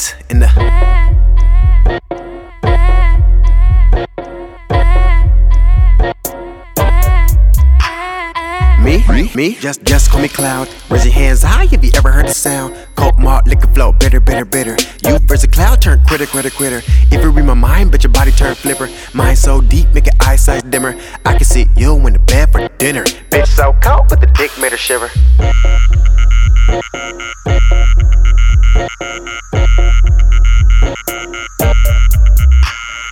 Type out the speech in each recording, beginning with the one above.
hands in the. Me? Me? Just, just call me Cloud. Raise your hands high if you ever heard the sound. Coke, malt, liquor flow, bitter, bitter, bitter. You versus Cloud turn quitter, quitter, quitter. If you read my mind, but your body turn flipper. Mind so deep, make your eyesight dimmer. I can see you in the bed for dinner. Bitch so cold, but the dick made her shiver.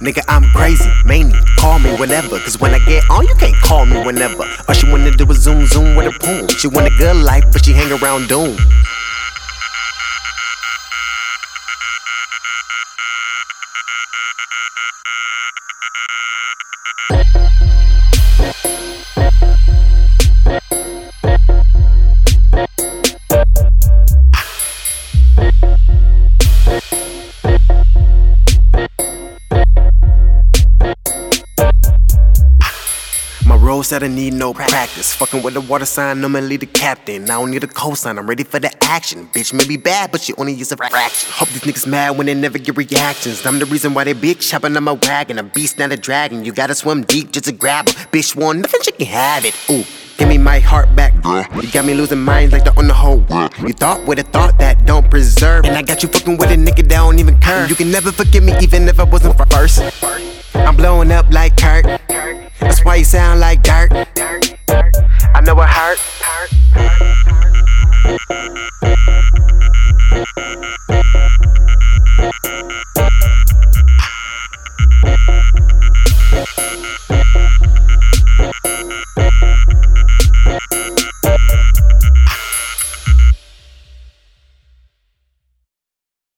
Nigga, I'm crazy, mania, call me whenever. Cause when I get on, you can't call me whenever. All she wanna do is zoom, zoom with a poom. She want a good life, but she hang around doom. My role said I need no practice. Fucking with the water sign, I'm the captain. I don't need a cosign, I'm ready for the action. Bitch may be bad, but she only use a fraction. Hope these niggas mad when they never get reactions. I'm the reason why they bitch hopping on my wagon. A beast, not a dragon. You gotta swim deep just to grab her. Bitch want nothing, she can have it. Ooh. Give me my heart back, girl. You got me losing minds like the on the whole world. You thought with a thought that don't preserve. And I got you fucking with a nigga that don't even care. You can never forgive me even if I wasn't first. I'm blowing up like Kurt. That's why you sound like dirt. I know it hurt.